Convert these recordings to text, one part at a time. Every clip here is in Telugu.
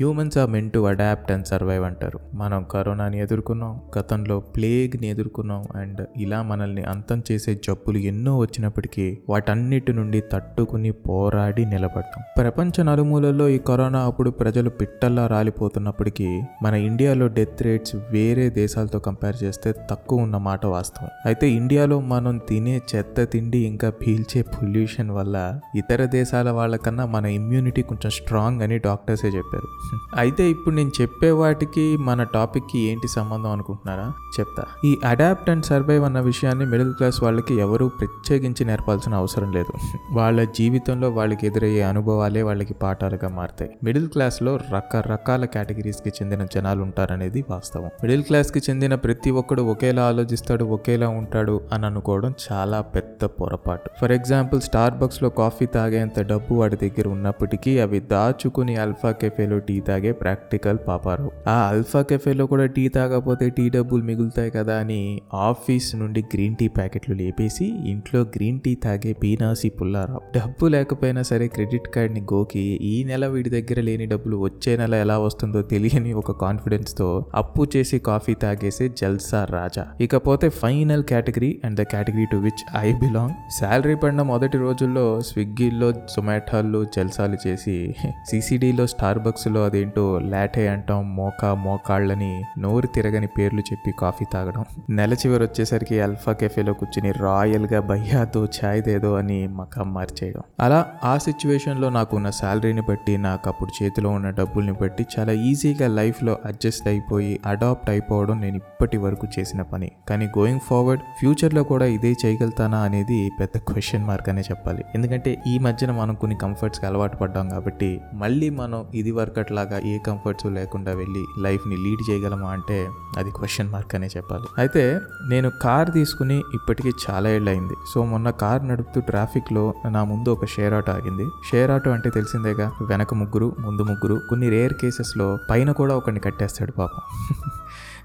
Humans are meant to adapt and survive అంటారు. మనం కరోనాని ఎదుర్కొన్నాం గతంలో ప్లేగ్ని ఎదుర్కొన్నాం అండ్ ఇలా మనల్ని అంతం చేసే జబ్బులు ఎన్నో వచ్చినప్పటికీ వాటన్నిటి నుండి తట్టుకుని పోరాడి నిలబడ్డాం. ప్రపంచ నలుమూలల్లో ఈ కరోనా అప్పుడు ప్రజలు పిట్టల్లా రాలిపోతున్నప్పటికీ మన ఇండియాలో డెత్ రేట్స్ వేరే దేశాలతో కంపేర్ చేస్తే తక్కువ ఉన్న మాట వాస్తవం. అయితే ఇండియాలో మనం తినే చెత్త తిండి ఇంకా పీల్చే పొల్యూషన్ వల్ల ఇతర దేశాల వాళ్ళకన్నా మన ఇమ్యూనిటీ కొంచెం స్ట్రాంగ్ అని డాక్టర్సే చెప్పారు. అయితే ఇప్పుడు నేను చెప్పే వాటికి మన టాపిక్కి ఏంటి సంబంధం అనుకుంటున్నారా? చెప్తా. ఈ అడాప్ట్ అండ్ సర్వైవ్ అన్న విషయాన్ని మిడిల్ క్లాస్ వాళ్ళకి ఎవరూ ప్రత్యేకించి నేర్పాల్సిన అవసరం లేదు. వాళ్ళ జీవితంలో వాళ్ళకి ఎదురయ్యే అనుభవాలే వాళ్ళకి పాఠాలుగా మారుతాయి. మిడిల్ క్లాస్లో రకరకాల కేటగిరీస్కి చెందిన జనాలు ఉంటారనేది వాస్తవం. మిడిల్ క్లాస్కి చెందిన ప్రతి ఒక్కడు ఒకేలా ఆలోచిస్తాడు ఒకేలా ఉంటాడు అని అనుకోవడం చాలా పెద్ద పొరపాటు. ఫర్ ఎగ్జాంపుల్ స్టార్ బక్స్లో కాఫీ తాగేంత డబ్బు వాడి దగ్గర ఉన్నప్పటికీ అవి దాచుకుని అల్ఫా కెఫేలో టీ తాగే ప్రాక్టికల్ పాపారావు ఆ అల్ఫా కెఫేలో కూడా టీ తాగకపోతే టీ డబ్బులు మిగులుతాయి కదా అని ఆఫీస్ నుండి గ్రీన్ టీ ప్యాకెట్లు లేపేసి ఇంట్లో గ్రీన్ టీ తాగే పీనాసి పుల్లారావు. డబ్బు లేకపోయినా సరే క్రెడిట్ కార్డ్ని గోకి ఈ నెల వీడి దగ్గర లేని డబ్బులు వచ్చే నెల ఎలా వస్తుందో తెలియని ఒక కాన్ఫిడెన్స్తో అప్పు చేసి కాఫీ తాగేసే జల్సా రాజా. ఇకపోతే final category and the category to which I belong salary పడిన మొదటి రోజుల్లో స్విగ్గీలో జొమాటోలు జల్సాలు చేసి సిసిడిలో స్టార్ బక్స్లో అదేంటో లాటే అంటాం మోకా మోకాళ్ళని నోరు తిరగని పేర్లు చెప్పి కాఫీ తాగడం. నెల చివరి వచ్చేసరికి అల్ఫా కెఫేలో కూర్చుని రాయల్గా భయ్యాతో ఛాయ్ దేదో అని మకం మార్చేయడం. అలా ఆ సిచ్యువేషన్లో నాకు ఉన్న శాలరీని బట్టి నాకు అప్పుడు చేతిలో ఉన్న డబ్బుల్ని బట్టి చాలా ఈజీగా లైఫ్లో అడ్జస్ట్ అయిపోయి అడాప్ట్ అయిపోవడం నేను ఇప్పటి వరకు చేసిన పని. కానీ గోయింగ్ ఫార్వర్డ్ ఫ్యూచర్లో కూడా ఇదే చేయగలుగుతానా అనేది పెద్ద క్వశ్చన్ మార్క్ అనే చెప్పాలి. ఎందుకంటే ఈ మధ్యన మనం కొన్ని కంఫర్ట్స్కి అలవాటు పడ్డాం కాబట్టి మళ్ళీ మనం ఇది వరకట్లాగా ఏ కంఫర్ట్స్ లేకుండా వెళ్ళి లైఫ్ని లీడ్ చేయగలమా అంటే అది క్వశ్చన్ మార్క్ అనే చెప్పాలి. అయితే నేను కార్ తీసుకుని ఇప్పటికీ చాలా ఏళ్ళు అయింది సో మొన్న కార్ నడుపుతూ ట్రాఫిక్లో నా ముందు ఒక షేర్ ఆటో ఆగింది. షేర్ ఆటో అంటే తెలిసిందేగా వెనక ముగ్గురు ముందు ముగ్గురు కొన్ని రేర్ కేసెస్లో పైన కూడా ఒకరిని కట్టేస్తాడు పాపం.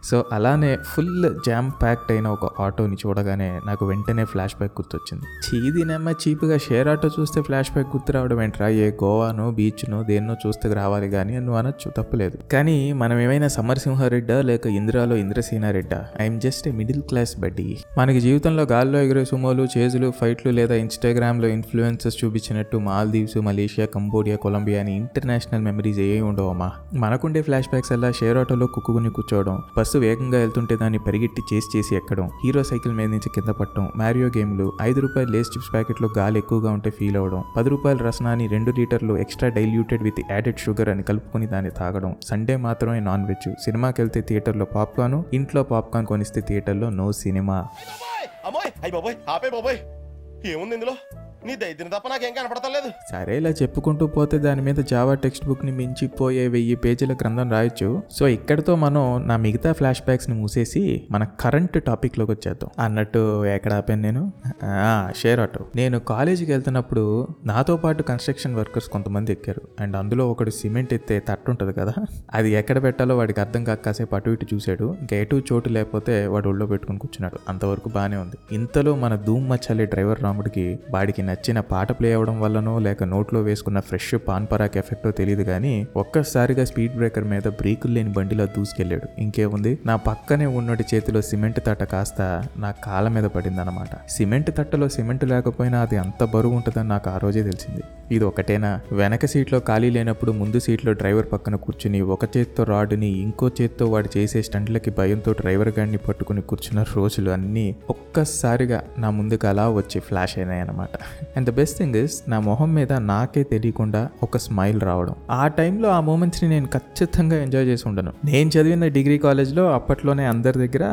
సో అలానే ఫుల్ జామ్ ప్యాక్డ్ అయిన ఒక ఆటోని చూడగానే నాకు వెంటనే ఫ్లాష్ బ్యాక్ గుర్తొచ్చింది. చీదినమ్మ చీప్గా షేర్ ఆటో చూస్తే ఫ్లాష్ బ్యాక్ గుర్తు రావడం ఏంట్రా? ఏ గోవానో బీచ్నో దేన్నో చూస్తే రావాలి కానీ నువ్వు అనొచ్చు తప్పలేదు. కానీ మనం ఏమైనా సమరసింహారెడ్డా లేక ఇందిరాలో ఇంద్రసేనారెడ్డా? I'm just a middle class buddy మనకి జీవితంలో గాల్లో ఎగిరే సుమోలు చేజులు ఫైట్లు లేదా ఇన్స్టాగ్రామ్లో ఇన్ఫ్లుయెన్సెస్ చూపించినట్టు మాల్దీవ్స్ మలేషియా కంబోడియా కొలంబియా అని ఇంటర్నేషనల్ మెమరీస్ ఏ ఉండవమ్మా మనకుండే ఫ్లాష్ బ్యాక్స్ అలా షేర్ ఆటోలో కుక్కుని కూర్చోవడం బస్ బస్సు వేగంగా వెళ్తుంటే దాన్ని పరిగెట్టి చేసి చేసి ఎక్కడం హీరో సైకిల్ మీద నుంచి కింద పట్టడం మ్యారియో గేమ్లు ఐదు రూపాయల లేస్ చిప్స్ ప్యాకెట్లో గాలి ఎక్కువగా ఉంటే ఫీల్ అవడం పది రూపాయల రసనాన్ని రెండు లీటర్లు extra diluted with added sugar అని కలుపుకొని దాన్ని తాగడం సండే మాత్రమే నాన్ వెజ్ సినిమాకి వెళ్తే థియేటర్లో పాప్కార్న్ ఇంట్లో పాప్కార్న్ కొనిస్తే థియేటర్లో నో సినిమా ఏముంది ఇందులో? నీ దైద్యం తప్ప నాకేం కనపడతలేదు. సరే ఇలా చెప్పుకుంటూ పోతే దాని మీద జావా టెక్స్ట్ బుక్ని మించిపోయే వెయ్యి పేజీల గ్రంథం రాయొచ్చు. సో ఇక్కడతో మనం నా మిగతా ఫ్లాష్ బ్యాక్స్ని మూసేసి మన కరెంట్ టాపిక్లోకి వచ్చేద్దాం. అన్నట్టు ఎక్కడ ఆపాను నేను? షేర్ ఆటో నేను కాలేజీకి వెళ్తున్నప్పుడు నాతో పాటు కన్స్ట్రక్షన్ వర్కర్స్ కొంతమంది ఎక్కారు. అండ్ అందులో ఒకడు సిమెంట్ ఎత్తే తట్టు ఉంటుంది కదా? అది ఎక్కడ పెట్టాలో వాడికి అర్థం కాక కాసేపు అటు ఇటు చూశాడు. గేటు చోటు లేకపోతే వాడు ఒళ్ళో పెట్టుకుని కూర్చున్నాడు. అంతవరకు బాగానే ఉంది. ఇంతలో మన ధూమ్ మచ్చాలి డ్రైవర్ రాముడికి వాడికి నచ్చిన పాట ప్లే అవ్వడం వల్లనో లేక నోట్లో వేసుకున్న ఫ్రెష్ పాన్ పరాక్ ఎఫెక్టో తెలియదు కానీ ఒక్కసారిగా స్పీడ్ బ్రేకర్ మీద బ్రేకులు లేని బండిలో దూసుకెళ్ళాడు. ఇంకేముంది? నా పక్కనే ఉన్నటి చేతిలో సిమెంట్ తట్ట కాస్త నా కాళ్ళ మీద పడిందనమాట సిమెంట్ తట్టలో సిమెంట్ లేకపోయినా అది అంత బరువు ఉంటుందని నాకు ఆ రోజే తెలిసింది. ఇది ఒకటేనా? వెనక సీట్లో ఖాళీ లేనప్పుడు ముందు సీట్లో డ్రైవర్ పక్కన కూర్చుని ఒక చేత్తో రాడ్ని ఇంకో చేత్తో వాడు చేసే స్టంట్లకి భయంతో డ్రైవర్ గాడిని పట్టుకుని కూర్చున్న రోజులు అన్నీ ఒక్కసారిగా నా ముందుకు అలా వచ్చి ఫ్లాష్ అయినాయి అనమాట and the best thing is నా మొహం మీద నాకే తెలియకుండా ఒక స్మైల్ రావడం. ఆ టైంలో ఆ మూమెంట్స్ని నేను ఖచ్చితంగా ఎంజాయ్ చేసి ఉండను. నేను చదివిన డిగ్రీ కాలేజ్లో అప్పట్లోనే అందరి దగ్గర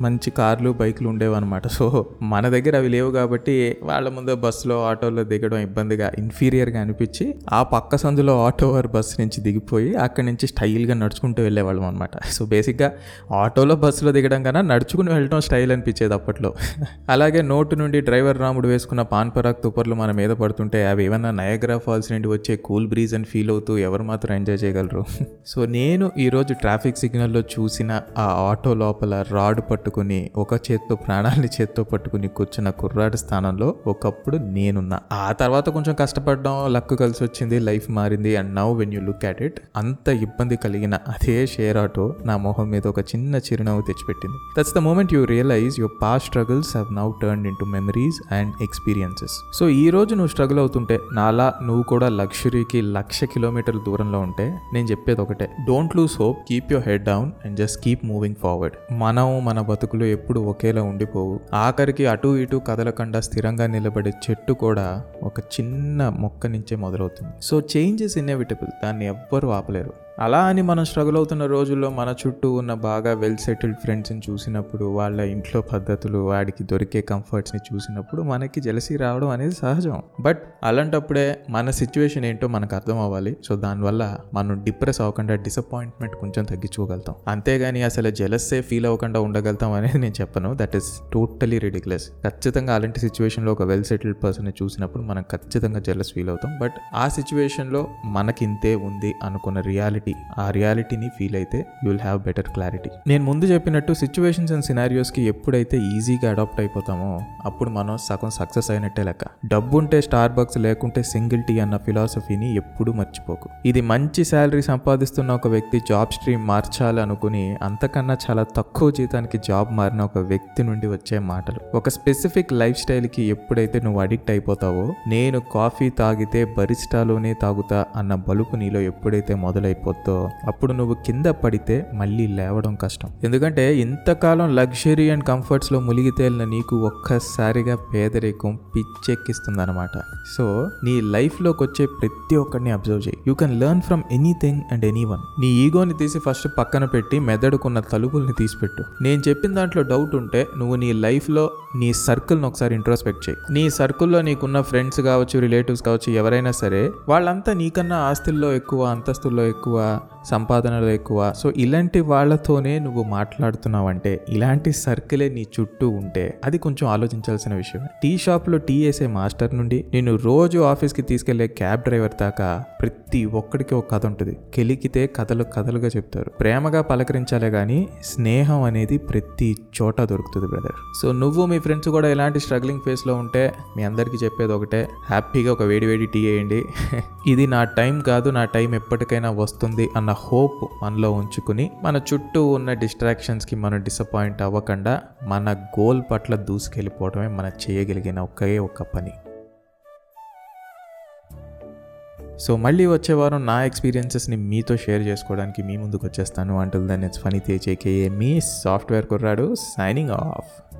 మంచి కార్లు బైక్లు ఉండేవన్నమాట. సో మన దగ్గర అవి లేవు కాబట్టి వాళ్ళ ముందు బస్సులో ఆటోలో దిగడం ఇబ్బందిగా ఇన్ఫీరియర్గా అనిపించి ఆ పక్క సందులో ఆటో ఆర్ బస్ నుంచి దిగిపోయి అక్కడి నుంచి స్టైల్గా నడుచుకుంటూ వెళ్ళేవాళ్ళం అనమాట సో బేసిక్గా ఆటోలో బస్సులో దిగడం కన్నా నడుచుకుని వెళ్ళడం స్టైల్ అనిపించేది అప్పట్లో. అలాగే నోటు నుండి డ్రైవర్ రాముడు వేసుకున్న పాన్ పరాక్తో సూపర్లు మన మీద పడుతుంటే అవి ఏమన్నా నయగ్రా ఫాల్స్ నుండి వచ్చే కూల్ బ్రీజ్ అని ఫీల్ అవుతూ ఎవరు మాత్రం ఎంజాయ్ చేయగలరు? సో నేను ఈరోజు ట్రాఫిక్ సిగ్నల్లో చూసిన ఆ ఆటో లోపల రాడ్ పట్టుకుని ఒక చేత్తో ప్రాణాలని చేత్తో పట్టుకుని కూర్చున్న కుర్రాడి స్థానంలో ఒకప్పుడు నేనున్నా. ఆ తర్వాత కొంచెం కష్టపడడం లక్ కలిసి వచ్చింది లైఫ్ మారింది and now when you look at it అంత ఇబ్బంది కలిగిన అదే షేర్ ఆటో నా మొహం మీద ఒక చిన్న చిరునవ్వు తెచ్చిపెట్టింది. That's the moment you realise your past struggles have now turn into memories and experiences so ఈ రోజు నువ్వు స్ట్రగుల్ అవుతుంటే నాలా నువ్వు కూడా లక్షరీకి లక్ష కిలోమీటర్ల దూరంలో ఉంటే నేను చెప్పేది ఒకటే. Don't lose hope keep your head down and just keep moving forward మనం మన బతుకులు ఎప్పుడు ఒకేలా ఉండిపోవు. ఆఖరికి అటు ఇటు కదలకుండా స్థిరంగా నిలబడే చెట్టు కూడా ఒక చిన్న మొక్క నుంచే మొదలవుతుంది. సో చేంజెస్ ఇన్ఎవిటబుల్ దాన్ని ఎవ్వరూ ఆపలేరు. అలా అని మనం స్ట్రగుల్ అవుతున్న రోజుల్లో మన చుట్టూ ఉన్న బాగా వెల్ సెటిల్డ్ ఫ్రెండ్స్ని చూసినప్పుడు వాళ్ళ ఇంట్లో పద్ధతులు వాడికి దొరికే కంఫర్ట్స్ని చూసినప్పుడు మనకి జలసి రావడం అనేది సహజం. బట్ అలాంటప్పుడే మన సిచ్యువేషన్ ఏంటో మనకు అర్థం అవ్వాలి. సో దానివల్ల మనం డిప్రెస్ అవ్వకుండా డిసప్పాయింట్మెంట్ కొంచెం తగ్గించుకోగలుగుతాం. అంతేగాని అసలు జలస్సే ఫీల్ అవ్వకుండా ఉండగలుగుతాం అనేది నేను చెప్పను. దట్ ఈస్ టోటలీ రెడిక్యులస్ ఖచ్చితంగా అలాంటి సిచ్యువేషన్లో ఒక వెల్ సెటిల్డ్ పర్సన్ చూసినప్పుడు మనం ఖచ్చితంగా జలస్ ఫీల్ అవుతాం. బట్ ఆ సిచ్యువేషన్లో మనకింతే ఉంది అనుకున్న రియాలిటీ ఆ రియాలిటీని ఫీల్ అయితే you will have better clarity నేను ముందు చెప్పినట్టు సిచ్యువేషన్స్ అండ్ సినారియోస్కి ఎప్పుడైతే ఈజీగా అడాప్ట్ అయిపోతామో అప్పుడు మనం సగం సక్సెస్ అయినట్టే లెక్క. డబ్బు ఉంటే స్టార్ బక్స్ లేకుంటే సింగిల్ టీ అన్న ఫిలాసఫీని ఎప్పుడూ మర్చిపోకు. ఇది మంచి శాలరీ సంపాదిస్తున్న ఒక వ్యక్తి జాబ్ స్ట్రీమ్ మార్చాలి అనుకుని అంతకన్నా చాలా తక్కువ జీతానికి జాబ్ మారిన ఒక వ్యక్తి నుండి వచ్చే మాటలు. ఒక స్పెసిఫిక్ లైఫ్ స్టైల్కి ఎప్పుడైతే నువ్వు అడిక్ట్ అయిపోతావో నేను కాఫీ తాగితే బరిస్టాలోనే తాగుతా అన్న బలుపు నీలో ఎప్పుడైతే మొదలైపోతుందో అప్పుడు నువ్వు కింద పడితే మళ్ళీ లేవడం కష్టం. ఎందుకంటే ఇంతకాలం లగ్జరీ అండ్ కంఫర్ట్స్లో లో తేలిన నీకు ఒక్కసారిగా పేదరికం పిచ్చెక్కిస్తుంది అనమాట సో నీ లైఫ్లోకి వచ్చే ప్రతి ఒక్కరిని అబ్జర్వ్ చేయి. You can learn from anything and anyone నీ ఈగోని తీసి ఫస్ట్ పక్కన పెట్టి మెదడుకున్న తలుపుల్ని తీసిపెట్టు. నేను చెప్పిన దాంట్లో డౌట్ ఉంటే నువ్వు నీ లైఫ్లో నీ సర్కిల్ని ఒకసారి ఇంట్రోస్పెక్ట్ చేయి. నీ సర్కిల్లో నీకున్న ఫ్రెండ్స్ కావచ్చు రిలేటివ్స్ కావచ్చు ఎవరైనా సరే వాళ్ళంతా నీకన్నా ఆస్తుల్లో ఎక్కువ అంతస్తుల్లో ఎక్కువ సంపాదనలు ఎక్కువ. సో ఇలాంటి వాళ్ళతోనే నువ్వు మాట్లాడుతున్నావంటే ఇలాంటి సర్కిలే నీ చుట్టూ ఉంటే అది కొంచెం ఆలోచించాల్సిన విషయం టీ షాప్లో టీ వేసే మాస్టర్ నుండి నేను రోజు ఆఫీస్కి తీసుకెళ్ళే క్యాబ్ డ్రైవర్ దాకా ప్రతి ఒక్కడికి ఒక కథ ఉంటుంది. కెలికితే కథలు కథలుగా చెప్తారు. ప్రేమగా పలకరించాలే కానీ స్నేహం అనేది ప్రతి చోట దొరుకుతుంది బ్రదర్ సో నువ్వు మీ ఫ్రెండ్స్ కూడా ఎలాంటి స్ట్రగ్లింగ్ ఫేస్లో ఉంటే మీ అందరికీ చెప్పేది ఒకటే. హ్యాపీగా ఒక వేడి వేడి టీ వేయండి. ఇది నా టైం కాదు నా టైం ఎప్పటికైనా వస్తుంది అన్న హోప్ మనలో ఉంచుకుని మన చుట్టూ ఉన్న డిస్ట్రాక్షన్స్కి మనం డిసప్పాయింట్ అవ్వకుండా మన గోల్ పట్ల దూసుకెళ్ళిపోవడమే మనం చేయగలిగిన ఒకే ఒక్క పని. సో మళ్ళీ వచ్చే వారం నా ఎక్స్పీరియన్సెస్ని మీతో షేర్ చేసుకోవడానికి మీ ముందుకు వచ్చేస్తాను. అంటుల్ దెన్ ఇట్స్ ఫనీ తేజేకే మీ సాఫ్ట్వేర్ కుర్రాడు సైనింగ్ ఆఫ్